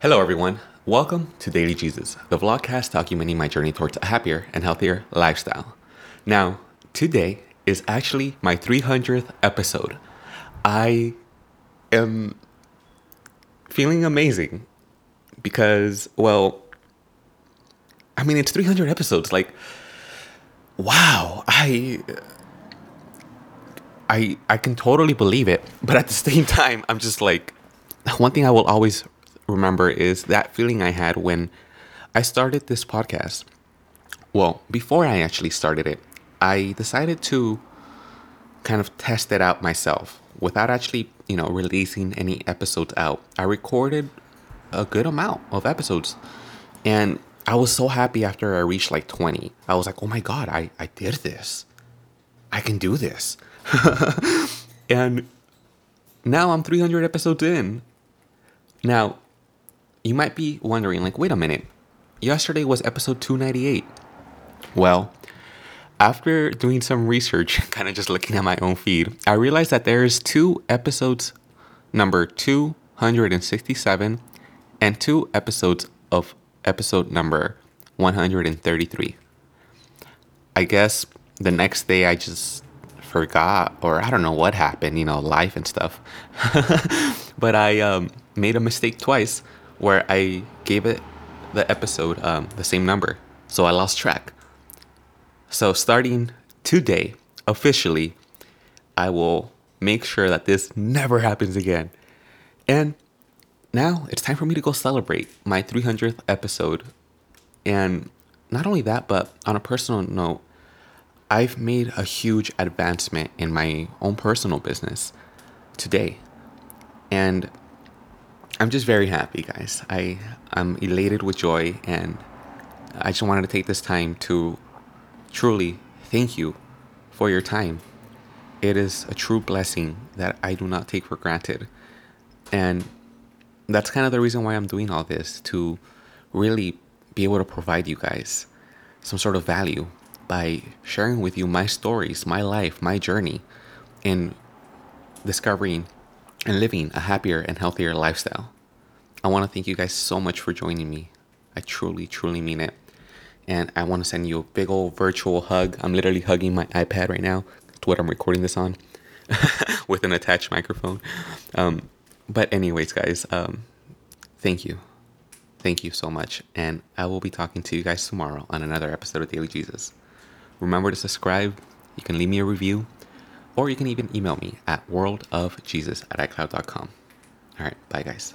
Hello, everyone. Welcome to Daily Jesus, the vlogcast documenting my journey towards a happier and healthier lifestyle. Now, today is actually my 300th episode. I am feeling amazing because, well, I mean, it's 300 episodes. Like, wow, I. I I can totally believe it, but at the same time, I'm just like one thing I will always remember is that feeling I had when I started this podcast. Well, before I actually started it, I decided to kind of test it out myself without actually, you know, releasing any episodes out. I recorded a good amount of episodes and I was so happy after I reached like 20. I was like, oh my God, I, I did this. I can do this. and now I'm 300 episodes in. Now, you might be wondering, like, wait a minute, yesterday was episode 298. Well, after doing some research, kind of just looking at my own feed, I realized that there is two episodes number 267 and two episodes of episode number 133. I guess the next day I just forgot or I don't know what happened, you know, life and stuff. but I um, made a mistake twice where I gave it the episode um, the same number. So I lost track. So starting today, officially, I will make sure that this never happens again. And now it's time for me to go celebrate my 300th episode. And not only that, but on a personal note, I've made a huge advancement in my own personal business today. And I'm just very happy, guys. I I'm elated with joy, and I just wanted to take this time to truly thank you for your time. It is a true blessing that I do not take for granted, and that's kind of the reason why I'm doing all this to really be able to provide you guys some sort of value by sharing with you my stories, my life, my journey in discovering and living a happier and healthier lifestyle. I want to thank you guys so much for joining me. I truly, truly mean it. And I want to send you a big old virtual hug. I'm literally hugging my iPad right now. That's what I'm recording this on with an attached microphone. Um, but, anyways, guys, um, thank you. Thank you so much. And I will be talking to you guys tomorrow on another episode of Daily Jesus. Remember to subscribe. You can leave me a review or you can even email me at worldofjesus at icloud.com. All right, bye guys.